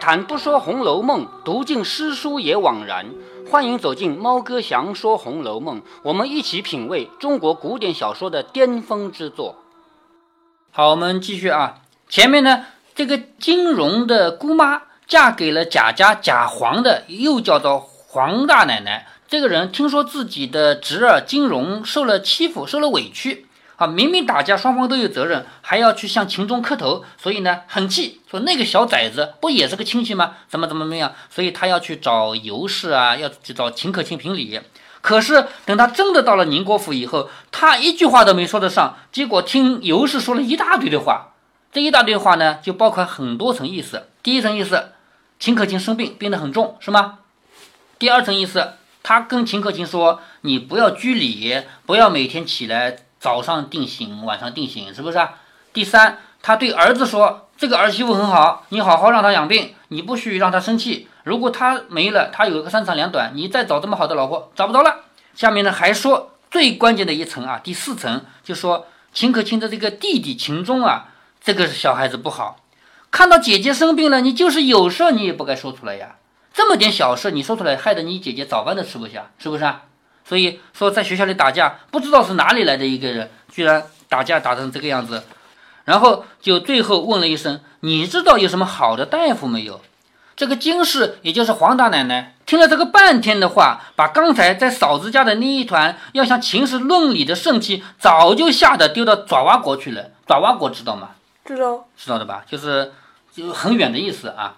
谈不说《红楼梦》，读尽诗书也枉然。欢迎走进猫哥祥说《红楼梦》，我们一起品味中国古典小说的巅峰之作。好，我们继续啊。前面呢，这个金荣的姑妈嫁给了贾家贾黄的，又叫做黄大奶奶。这个人听说自己的侄儿金荣受了欺负，受了委屈。啊，明明打架，双方都有责任，还要去向秦钟磕头，所以呢，很气，说那个小崽子不也是个亲戚吗？怎么怎么怎么样？所以他要去找尤氏啊，要去找秦可卿评理。可是等他真的到了宁国府以后，他一句话都没说得上，结果听尤氏说了一大堆的话。这一大堆话呢，就包括很多层意思。第一层意思，秦可卿生病，病得很重，是吗？第二层意思，他跟秦可卿说，你不要拘礼，不要每天起来。早上定型，晚上定型，是不是啊？第三，他对儿子说：“这个儿媳妇很好，你好好让她养病，你不许让她生气。如果她没了，她有个三长两短，你再找这么好的老婆找不着了。”下面呢还说最关键的一层啊，第四层就说秦可卿的这个弟弟秦钟啊，这个小孩子不好，看到姐姐生病了，你就是有事你也不该说出来呀。这么点小事你说出来，害得你姐姐早饭都吃不下，是不是啊？所以说，在学校里打架，不知道是哪里来的一个人，居然打架打成这个样子，然后就最后问了一声：“你知道有什么好的大夫没有？”这个金氏，也就是黄大奶奶，听了这个半天的话，把刚才在嫂子家的那一团要向秦氏论理的盛气，早就吓得丢到爪哇国去了。爪哇国知道吗？知道，知道的吧？就是就很远的意思啊。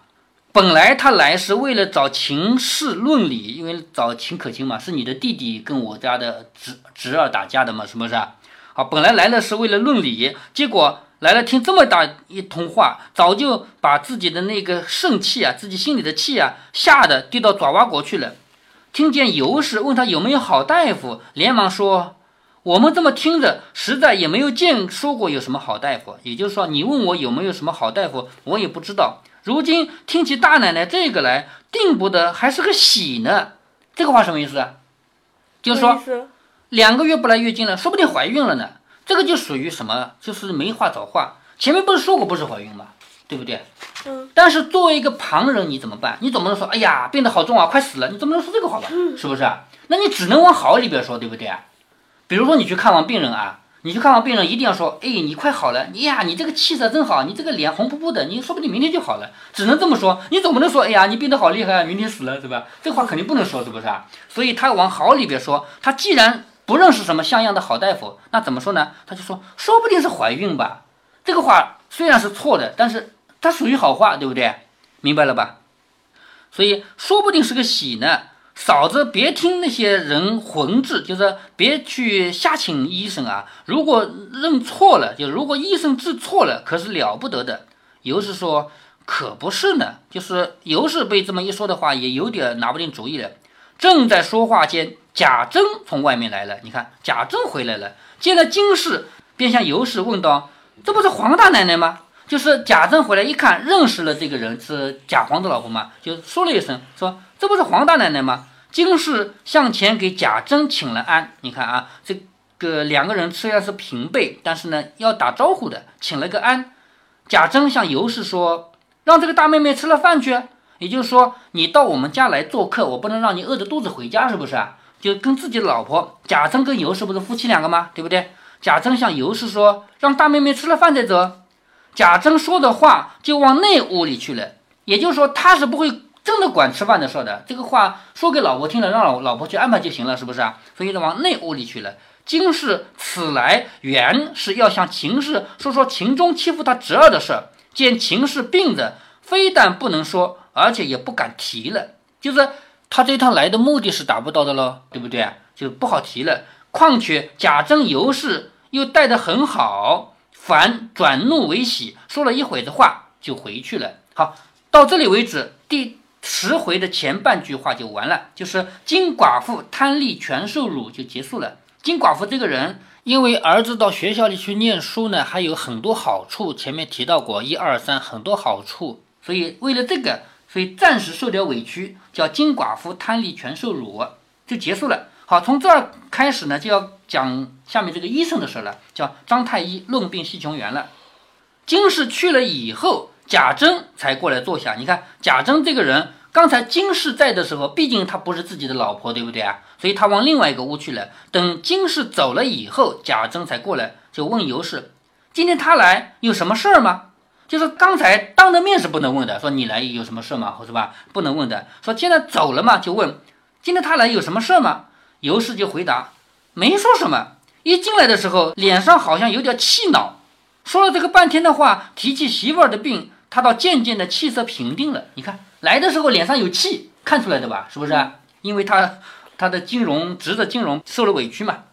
本来他来是为了找秦氏论理，因为找秦可卿嘛，是你的弟弟跟我家的侄侄儿打架的嘛，是不是？好，本来来了是为了论理，结果来了听这么大一通话，早就把自己的那个盛气啊，自己心里的气啊，吓得丢到爪哇国去了。听见尤氏问他有没有好大夫，连忙说：“我们这么听着，实在也没有见说过有什么好大夫。也就是说，你问我有没有什么好大夫，我也不知道。”如今听起大奶奶这个来，定不得还是个喜呢。这个话什么意思啊？就是说两个月不来月经了，说不定怀孕了呢。这个就属于什么？就是没话找话。前面不是说过不是怀孕吗？对不对？嗯。但是作为一个旁人，你怎么办？你总不能说，哎呀，病得好重啊，快死了。你怎么能说这个话吧？是不是？那你只能往好里边说，对不对？比如说你去看望病人啊。你去看望病人，一定要说：“哎，你快好了！你呀，你这个气色真好，你这个脸红扑扑的，你说不定明天就好了。”只能这么说，你总不能说：“哎呀，你病得好厉害，明天死了，是吧？”这话肯定不能说，是不是啊？所以他往好里边说，他既然不认识什么像样的好大夫，那怎么说呢？他就说：“说不定是怀孕吧。”这个话虽然是错的，但是它属于好话，对不对？明白了吧？所以说不定是个喜呢。嫂子，别听那些人混治，就是别去瞎请医生啊。如果认错了，就如果医生治错了，可是了不得的。尤氏说：“可不是呢。”就是尤氏被这么一说的话，也有点拿不定主意了。正在说话间，贾珍从外面来了。你看，贾珍回来了，见了金氏，便向尤氏问道：“这不是黄大奶奶吗？”就是贾珍回来一看，认识了这个人是贾黄的老婆嘛，就说了一声：“说这不是黄大奶奶吗？”金氏向前给贾珍请了安，你看啊，这个两个人虽然是平辈，但是呢要打招呼的，请了个安。贾珍向尤氏说：“让这个大妹妹吃了饭去，也就是说你到我们家来做客，我不能让你饿着肚子回家，是不是啊？就跟自己的老婆贾珍跟尤氏不是夫妻两个吗？对不对？贾珍向尤氏说：让大妹妹吃了饭再走。贾珍说的话就往内屋里去了，也就是说他是不会。真的管吃饭的事的，这个话说给老婆听了，让老老婆去安排就行了，是不是啊？所以就往内屋里去了。金氏此来原是要向秦氏说说秦钟欺负他侄儿的事，见秦氏病着，非但不能说，而且也不敢提了。就是他这趟来的目的是达不到的喽，对不对？就不好提了。况且贾政尤氏又带得很好，反转怒为喜，说了一会子话就回去了。好，到这里为止，第。十回的前半句话就完了，就是金寡妇贪利全受辱就结束了。金寡妇这个人，因为儿子到学校里去念书呢，还有很多好处，前面提到过一二三很多好处，所以为了这个，所以暂时受点委屈，叫金寡妇贪利全受辱就结束了。好，从这儿开始呢，就要讲下面这个医生的事了，叫张太医论病系穷源了。金氏去了以后。贾珍才过来坐下。你看贾珍这个人，刚才金氏在的时候，毕竟他不是自己的老婆，对不对啊？所以他往另外一个屋去了。等金氏走了以后，贾珍才过来，就问尤氏：“今天他来有什么事儿吗？”就是刚才当着面是不能问的，说你来有什么事吗？是吧？不能问的。说现在走了嘛，就问今天他来有什么事吗？尤氏就回答没说什么。一进来的时候，脸上好像有点气恼，说了这个半天的话，提起媳妇儿的病，他倒渐渐的气色平定了。你看来的时候脸上有气，看出来的吧？是不是？因为他他的金融侄子金融受了委屈嘛。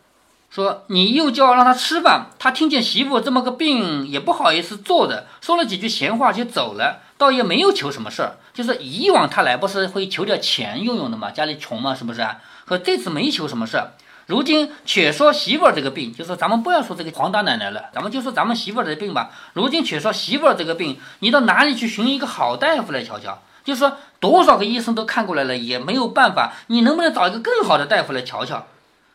说你又叫让他吃饭，他听见媳妇这么个病，也不好意思坐着，说了几句闲话就走了，倒也没有求什么事儿。就是以往他来不是会求点钱用用的嘛，家里穷嘛，是不是？可这次没求什么事儿。如今且说媳妇儿这个病，就是咱们不要说这个黄大奶奶了，咱们就说咱们媳妇儿的病吧。如今且说媳妇儿这个病，你到哪里去寻一个好大夫来瞧瞧？就说多少个医生都看过来了，也没有办法。你能不能找一个更好的大夫来瞧瞧？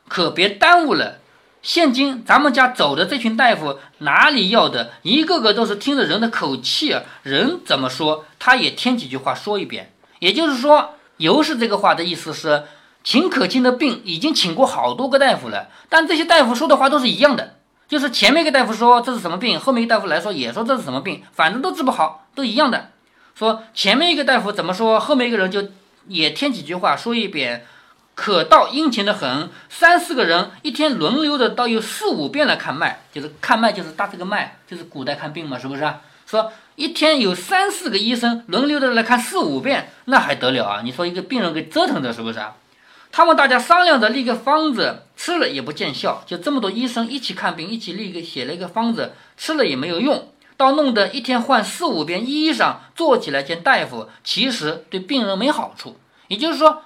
可别耽误了。现今咱们家走的这群大夫哪里要的，一个个都是听着人的口气，人怎么说，他也添几句话说一遍。也就是说，尤氏这个话的意思是，秦可卿的病已经请过好多个大夫了，但这些大夫说的话都是一样的，就是前面一个大夫说这是什么病，后面一个大夫来说也说这是什么病，反正都治不好，都一样的。说前面一个大夫怎么说，后面一个人就也添几句话说一遍。可到殷勤的很，三四个人一天轮流的，倒有四五遍来看脉，就是看脉就是搭这个脉，就是古代看病嘛，是不是？说一天有三四个医生轮流的来看四五遍，那还得了啊？你说一个病人给折腾的，是不是啊？他们大家商量着立个方子，吃了也不见效，就这么多医生一起看病，一起立个写了一个方子，吃了也没有用，到弄得一天换四五遍衣裳，坐起来见大夫，其实对病人没好处。也就是说。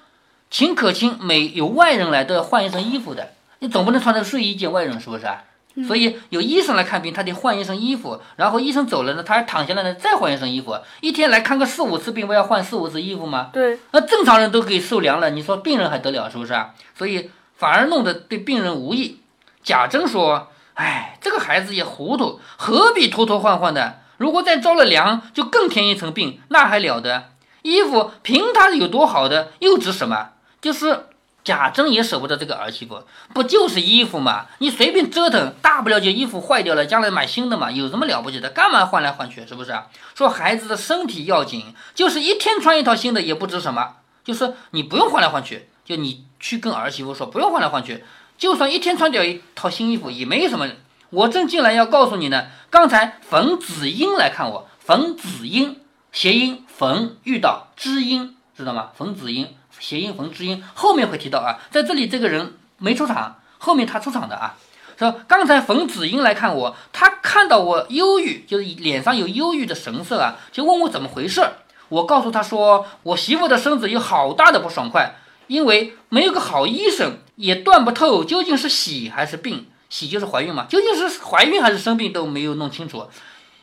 秦可卿每有外人来都要换一身衣服的，你总不能穿着睡衣见外人，是不是啊？所以有医生来看病，他得换一身衣服，然后医生走了呢，他还躺下来呢，再换一身衣服，一天来看个四五次病，不要换四五次衣服吗？对，那正常人都给受凉了，你说病人还得了，是不是啊？所以反而弄得对病人无益。贾珍说：“哎，这个孩子也糊涂，何必拖拖换换的？如果再着了凉，就更添一层病，那还了得？衣服凭他有多好的，又值什么？”就是贾珍也舍不得这个儿媳妇，不就是衣服嘛？你随便折腾，大不了就衣服坏掉了，将来买新的嘛，有什么了不起的？干嘛换来换去？是不是？说孩子的身体要紧，就是一天穿一套新的也不值什么。就是你不用换来换去，就你去跟儿媳妇说不用换来换去，就算一天穿掉一套新衣服也没什么。我正进来要告诉你呢，刚才冯子英来看我，冯子英谐音冯遇到知音，知道吗？冯子英。谐音冯知音后面会提到啊，在这里这个人没出场，后面他出场的啊。说刚才冯子英来看我，他看到我忧郁，就是脸上有忧郁的神色啊，就问我怎么回事。我告诉他说，我媳妇的身子有好大的不爽快，因为没有个好医生，也断不透究竟是喜还是病。喜就是怀孕嘛，究竟是怀孕还是生病都没有弄清楚，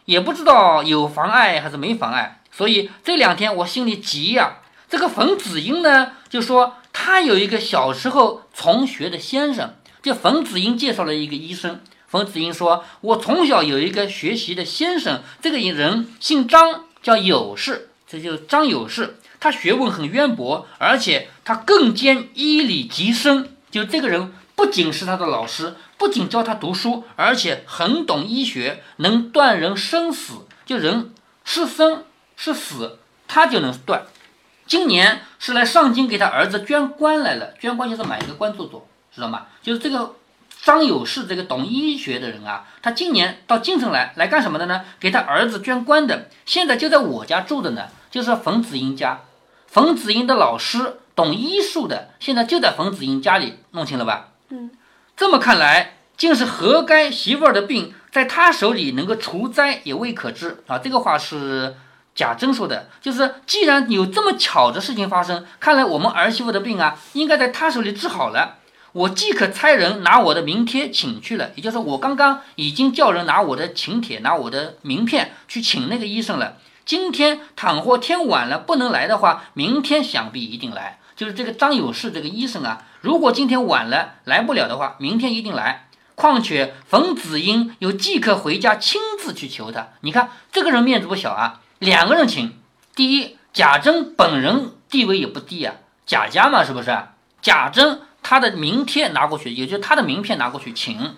也不知道有妨碍还是没妨碍，所以这两天我心里急呀。这个冯子英呢，就说他有一个小时候从学的先生，就冯子英介绍了一个医生。冯子英说：“我从小有一个学习的先生，这个人姓张，叫有事，这就张有事。他学问很渊博，而且他更兼医理极深。就这个人不仅是他的老师，不仅教他读书，而且很懂医学，能断人生死。就人是生是死，他就能断。”今年是来上京给他儿子捐官来了，捐官就是买一个官做做，知道吗？就是这个张有士这个懂医学的人啊，他今年到京城来，来干什么的呢？给他儿子捐官的，现在就在我家住的呢，就是冯子英家。冯子英的老师懂医术的，现在就在冯子英家里，弄清了吧？嗯，这么看来，竟是何该媳妇儿的病在他手里能够除灾，也未可知啊。这个话是。贾珍说的就是，既然有这么巧的事情发生，看来我们儿媳妇的病啊，应该在他手里治好了。我即可差人拿我的名帖请去了，也就是说，我刚刚已经叫人拿我的请帖、拿我的名片去请那个医生了。今天倘或天晚了不能来的话，明天想必一定来。就是这个张有士这个医生啊，如果今天晚了来不了的话，明天一定来。况且冯子英又即刻回家亲自去求他，你看这个人面子不小啊。两个人请。第一，贾珍本人地位也不低啊，贾家嘛，是不是？贾珍他的名帖拿过去，也就是他的名片拿过去请，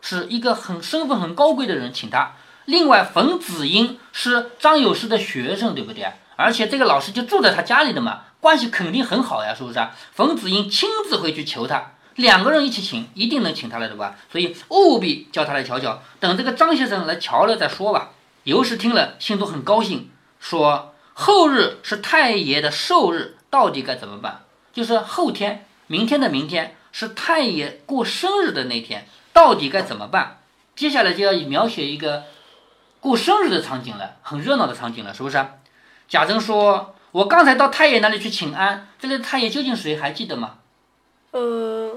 是一个很身份很高贵的人请他。另外，冯子英是张有师的学生，对不对？而且这个老师就住在他家里的嘛，关系肯定很好呀，是不是？冯子英亲自回去求他，两个人一起请，一定能请他来的吧？所以务必叫他来瞧瞧，等这个张先生来瞧了再说吧。尤氏听了，心中很高兴，说。后日是太爷的寿日，到底该怎么办？就是后天，明天的明天是太爷过生日的那天，到底该怎么办？接下来就要描写一个过生日的场景了，很热闹的场景了，是不是？贾珍说：“我刚才到太爷那里去请安，这个太爷究竟谁？还记得吗？”呃，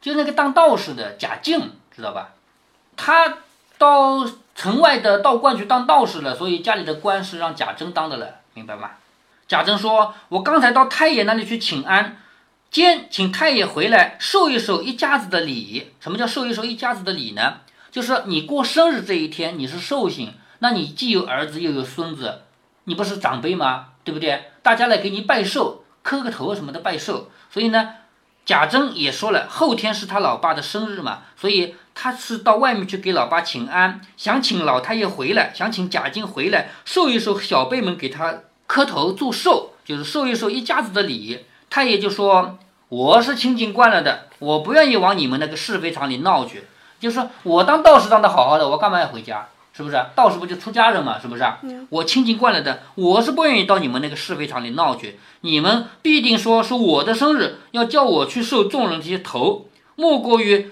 就那个当道士的贾敬，知道吧？他到。城外的道观去当道士了，所以家里的官是让贾珍当的了，明白吗？贾珍说：“我刚才到太爷那里去请安，兼请太爷回来受一受一家子的礼。什么叫受一受一家子的礼呢？就是你过生日这一天你是寿星，那你既有儿子又有孙子，你不是长辈吗？对不对？大家来给你拜寿，磕个头什么的拜寿。所以呢，贾珍也说了，后天是他老爸的生日嘛，所以。”他是到外面去给老爸请安，想请老太爷回来，想请贾静回来受一受小辈们给他磕头祝寿，就是受一受一家子的礼。太爷就说：“我是清净惯了的，我不愿意往你们那个是非场里闹去。就是说我当道士当的好好的，我干嘛要回家？是不是？道士不就出家人嘛？是不是？我清净惯了的，我是不愿意到你们那个是非场里闹去。你们必定说是我的生日，要叫我去受众人这些头，莫过于。”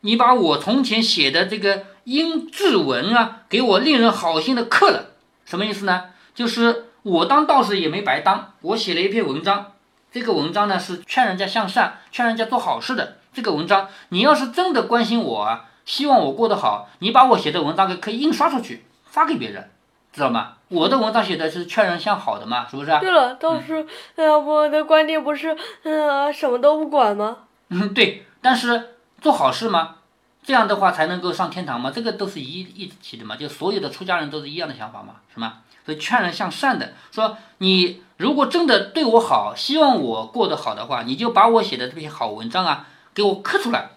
你把我从前写的这个英字文啊，给我令人好心的刻了，什么意思呢？就是我当道士也没白当，我写了一篇文章，这个文章呢是劝人家向善，劝人家做好事的。这个文章，你要是真的关心我啊，希望我过得好，你把我写的文章给可以印刷出去，发给别人，知道吗？我的文章写的是劝人向好的嘛，是不是？对了，道士，呃，我的观点不是，呃，什么都不管吗？嗯，对，但是。做好事吗？这样的话才能够上天堂吗？这个都是一一起的嘛，就所有的出家人都是一样的想法嘛，是吗？所以劝人向善的，说你如果真的对我好，希望我过得好的话，你就把我写的这篇好文章啊，给我刻出来，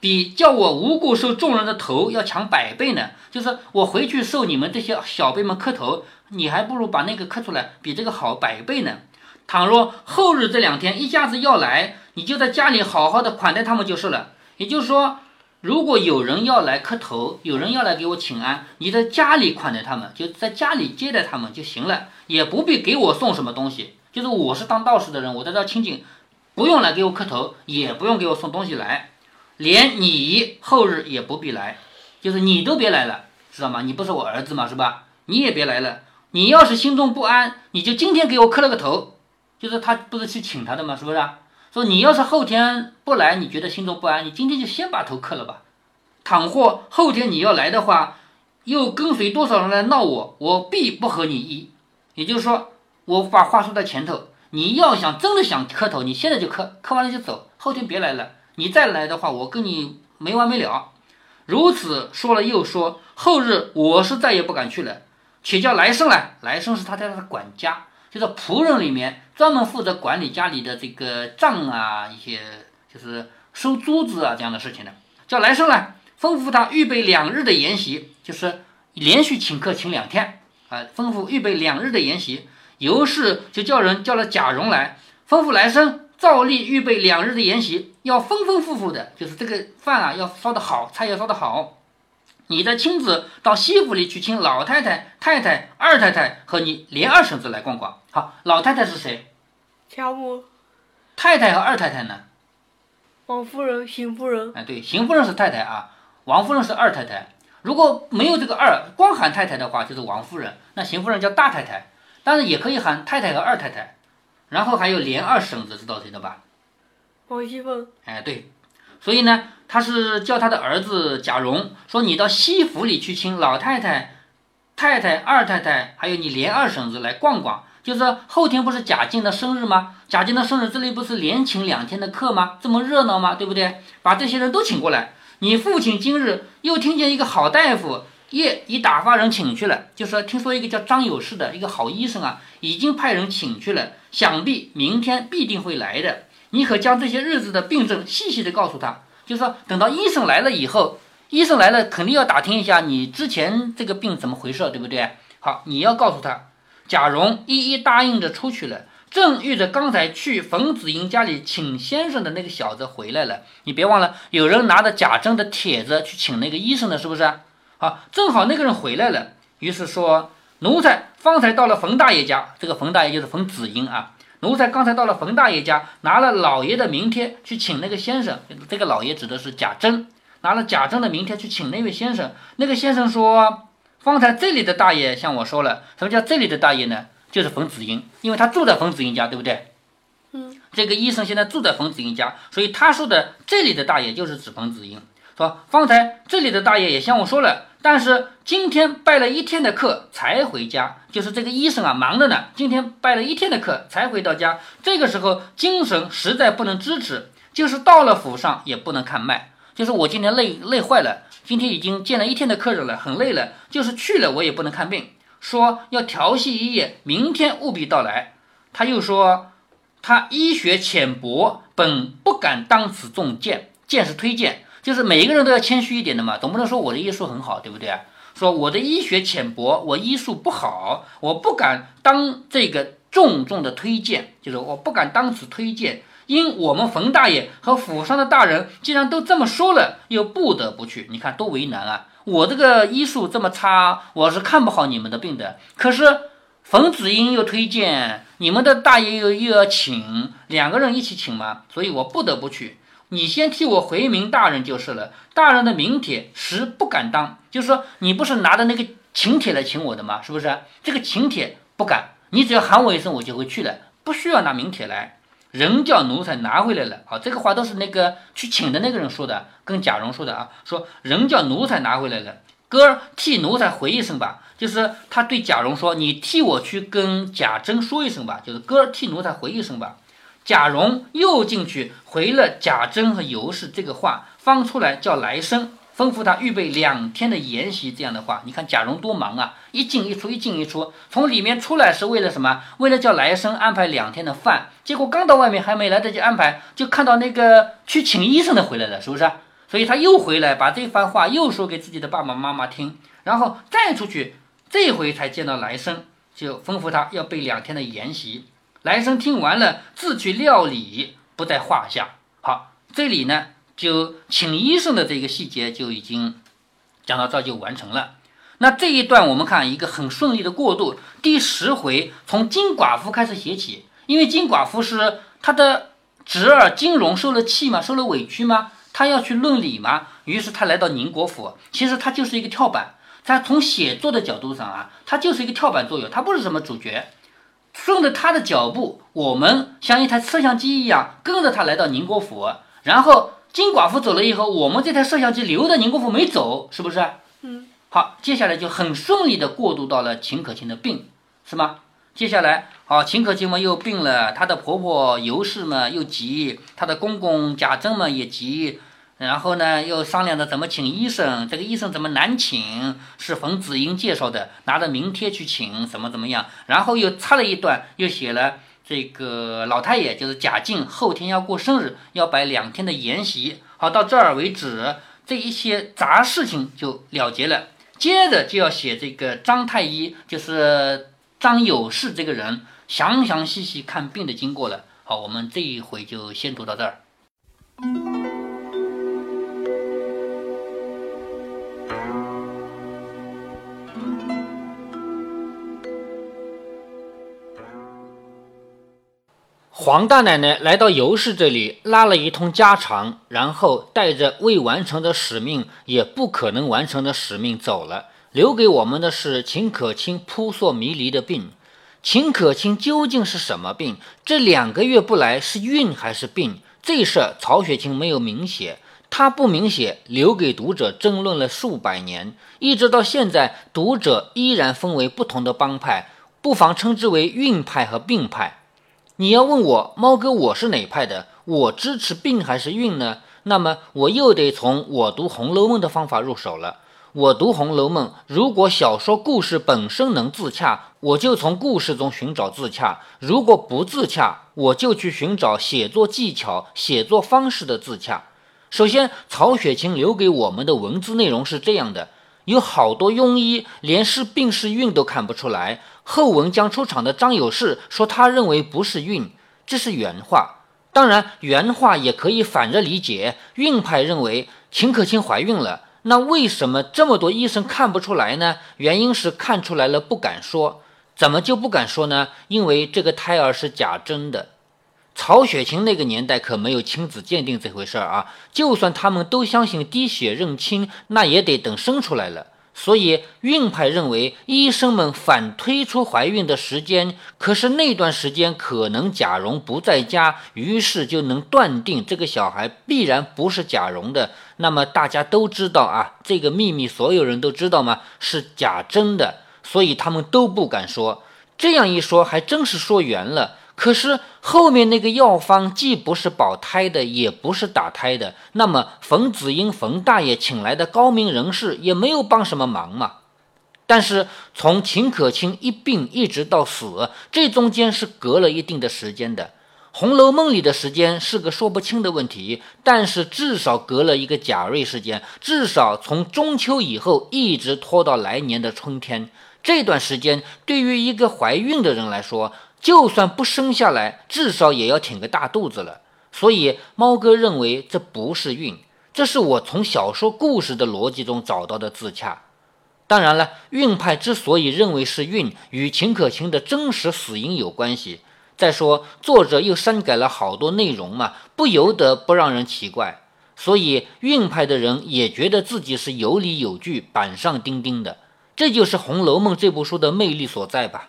比叫我无故受众人的头要强百倍呢。就是我回去受你们这些小辈们磕头，你还不如把那个刻出来，比这个好百倍呢。倘若后日这两天一家子要来，你就在家里好好的款待他们就是了。也就是说，如果有人要来磕头，有人要来给我请安，你在家里款待他们，就在家里接待他们就行了，也不必给我送什么东西。就是我是当道士的人，我在这清净，不用来给我磕头，也不用给我送东西来，连你后日也不必来，就是你都别来了，知道吗？你不是我儿子嘛，是吧？你也别来了。你要是心中不安，你就今天给我磕了个头，就是他不是去请他的嘛？是不是？说你要是后天不来，你觉得心中不安，你今天就先把头磕了吧。倘或后天你要来的话，又跟随多少人来闹我，我必不和你一。也就是说，我把话说在前头，你要想真的想磕头，你现在就磕，磕完了就走，后天别来了。你再来的话，我跟你没完没了。如此说了又说，后日我是再也不敢去了，且叫来生来。来生是他家的管家。就是仆人里面专门负责管理家里的这个账啊，一些就是收租子啊这样的事情的，叫来生来吩咐他预备两日的筵席，就是连续请客请两天啊，吩咐预备两日的筵席。尤氏就叫人叫了贾蓉来，吩咐来生照例预备两日的筵席，要丰丰富富的，就是这个饭啊要烧得好，菜要烧得好。你的亲自到西府里去请老太太、太太、二太太和你连二婶子来逛逛。好，老太太是谁？乔母。太太和二太太呢？王夫人、邢夫人。哎，对，邢夫人是太太啊，王夫人是二太太。如果没有这个二，光喊太太的话，就是王夫人。那邢夫人叫大太太，当然也可以喊太太和二太太。然后还有连二婶子，知道谁的吧？王熙凤。哎，对。所以呢，他是叫他的儿子贾蓉说：“你到西府里去请老太太、太太、二太太，还有你连二婶子来逛逛。就是后天不是贾静的生日吗？贾静的生日这里不是连请两天的客吗？这么热闹吗？对不对？把这些人都请过来。你父亲今日又听见一个好大夫夜已打发人请去了，就说听说一个叫张有事的一个好医生啊，已经派人请去了，想必明天必定会来的。你可将这些日子的病症细细的告诉他，就是说等到医生来了以后，医生来了肯定要打听一下你之前这个病怎么回事，对不对？好，你要告诉他。贾蓉一一答应着出去了，正遇着刚才去冯子英家里请先生的那个小子回来了。你别忘了，有人拿着贾政的帖子去请那个医生的，是不是？好，正好那个人回来了，于是说：“奴才方才到了冯大爷家，这个冯大爷就是冯子英啊。奴才刚才到了冯大爷家，拿了老爷的名帖去请那个先生。这个老爷指的是贾珍，拿了贾珍的名帖去请那位先生。那个先生说。”方才这里的大爷向我说了，什么叫这里的大爷呢？就是冯子英，因为他住在冯子英家，对不对？嗯，这个医生现在住在冯子英家，所以他说的这里的大爷就是指冯子英。说方才这里的大爷也向我说了，但是今天拜了一天的课才回家，就是这个医生啊忙着呢，今天拜了一天的课才回到家，这个时候精神实在不能支持，就是到了府上也不能看脉，就是我今天累累坏了。今天已经见了一天的客人了，很累了，就是去了我也不能看病，说要调息一夜，明天务必到来。他又说他医学浅薄，本不敢当此重荐，见是推荐，就是每一个人都要谦虚一点的嘛，总不能说我的医术很好，对不对？说我的医学浅薄，我医术不好，我不敢当这个重重的推荐，就是我不敢当此推荐。因我们冯大爷和府上的大人既然都这么说了，又不得不去。你看多为难啊！我这个医术这么差，我是看不好你们的病的。可是冯子英又推荐，你们的大爷又又要请，两个人一起请嘛，所以我不得不去。你先替我回明大人就是了。大人的名帖实不敢当，就是说你不是拿着那个请帖来请我的吗？是不是？这个请帖不敢，你只要喊我一声，我就会去了，不需要拿名帖来。人叫奴才拿回来了，好，这个话都是那个去请的那个人说的，跟贾蓉说的啊，说人叫奴才拿回来了，哥替奴才回一声吧，就是他对贾蓉说，你替我去跟贾珍说一声吧，就是哥替奴才回一声吧。贾蓉又进去回了贾珍和尤氏这个话，方出来叫来生。吩咐他预备两天的筵席，这样的话，你看贾蓉多忙啊，一进一出，一进一出，从里面出来是为了什么？为了叫来生安排两天的饭。结果刚到外面，还没来得及安排，就看到那个去请医生的回来了，是不是？所以他又回来，把这番话又说给自己的爸爸妈妈听，然后再出去，这回才见到来生，就吩咐他要备两天的筵席。来生听完了，自去料理，不在话下。好，这里呢。就请医生的这个细节就已经讲到这就完成了。那这一段我们看一个很顺利的过渡。第十回从金寡妇开始写起，因为金寡妇是她的侄儿金荣受了气嘛，受了委屈嘛，他要去论理嘛，于是他来到宁国府。其实他就是一个跳板，他从写作的角度上啊，他就是一个跳板作用，他不是什么主角。顺着他的脚步，我们像一台摄像机一样跟着他来到宁国府，然后。金寡妇走了以后，我们这台摄像机留的宁国府没走，是不是？嗯。好，接下来就很顺利的过渡到了秦可卿的病，是吗？接下来，好，秦可卿嘛又病了，她的婆婆尤氏嘛又急，她的公公贾政嘛也急，然后呢又商量着怎么请医生，这个医生怎么难请？是冯子英介绍的，拿着名帖去请，怎么怎么样？然后又插了一段，又写了。这个老太爷就是贾静，后天要过生日，要摆两天的筵席。好，到这儿为止，这一些杂事情就了结了。接着就要写这个张太医，就是张有事这个人，详详细细看病的经过了。好，我们这一回就先读到这儿。黄大奶奶来到尤氏这里，拉了一通家常，然后带着未完成的使命，也不可能完成的使命走了，留给我们的是秦可卿扑朔迷离的病。秦可卿究竟是什么病？这两个月不来是孕还是病？这事曹雪芹没有明写，他不明写，留给读者争论了数百年，一直到现在，读者依然分为不同的帮派，不妨称之为孕派和病派。你要问我猫哥我是哪派的？我支持病还是运呢？那么我又得从我读《红楼梦》的方法入手了。我读《红楼梦》，如果小说故事本身能自洽，我就从故事中寻找自洽；如果不自洽，我就去寻找写作技巧、写作方式的自洽。首先，曹雪芹留给我们的文字内容是这样的：有好多庸医连是病是运都看不出来。后文将出场的张有士说，他认为不是孕，这是原话。当然，原话也可以反着理解。运派认为秦可卿怀孕了，那为什么这么多医生看不出来呢？原因是看出来了不敢说。怎么就不敢说呢？因为这个胎儿是假真的。曹雪芹那个年代可没有亲子鉴定这回事儿啊，就算他们都相信滴血认亲，那也得等生出来了。所以，运派认为医生们反推出怀孕的时间，可是那段时间可能贾蓉不在家，于是就能断定这个小孩必然不是贾蓉的。那么大家都知道啊，这个秘密所有人都知道吗？是贾珍的，所以他们都不敢说。这样一说，还真是说圆了。可是后面那个药方既不是保胎的，也不是打胎的，那么冯子英冯大爷请来的高明人士也没有帮什么忙嘛。但是从秦可卿一病一直到死，这中间是隔了一定的时间的。《红楼梦》里的时间是个说不清的问题，但是至少隔了一个贾瑞时间，至少从中秋以后一直拖到来年的春天。这段时间对于一个怀孕的人来说，就算不生下来，至少也要挺个大肚子了。所以猫哥认为这不是孕，这是我从小说故事的逻辑中找到的自洽。当然了，孕派之所以认为是孕，与秦可卿的真实死因有关系。再说作者又删改了好多内容嘛，不由得不让人奇怪。所以孕派的人也觉得自己是有理有据、板上钉钉的。这就是《红楼梦》这部书的魅力所在吧。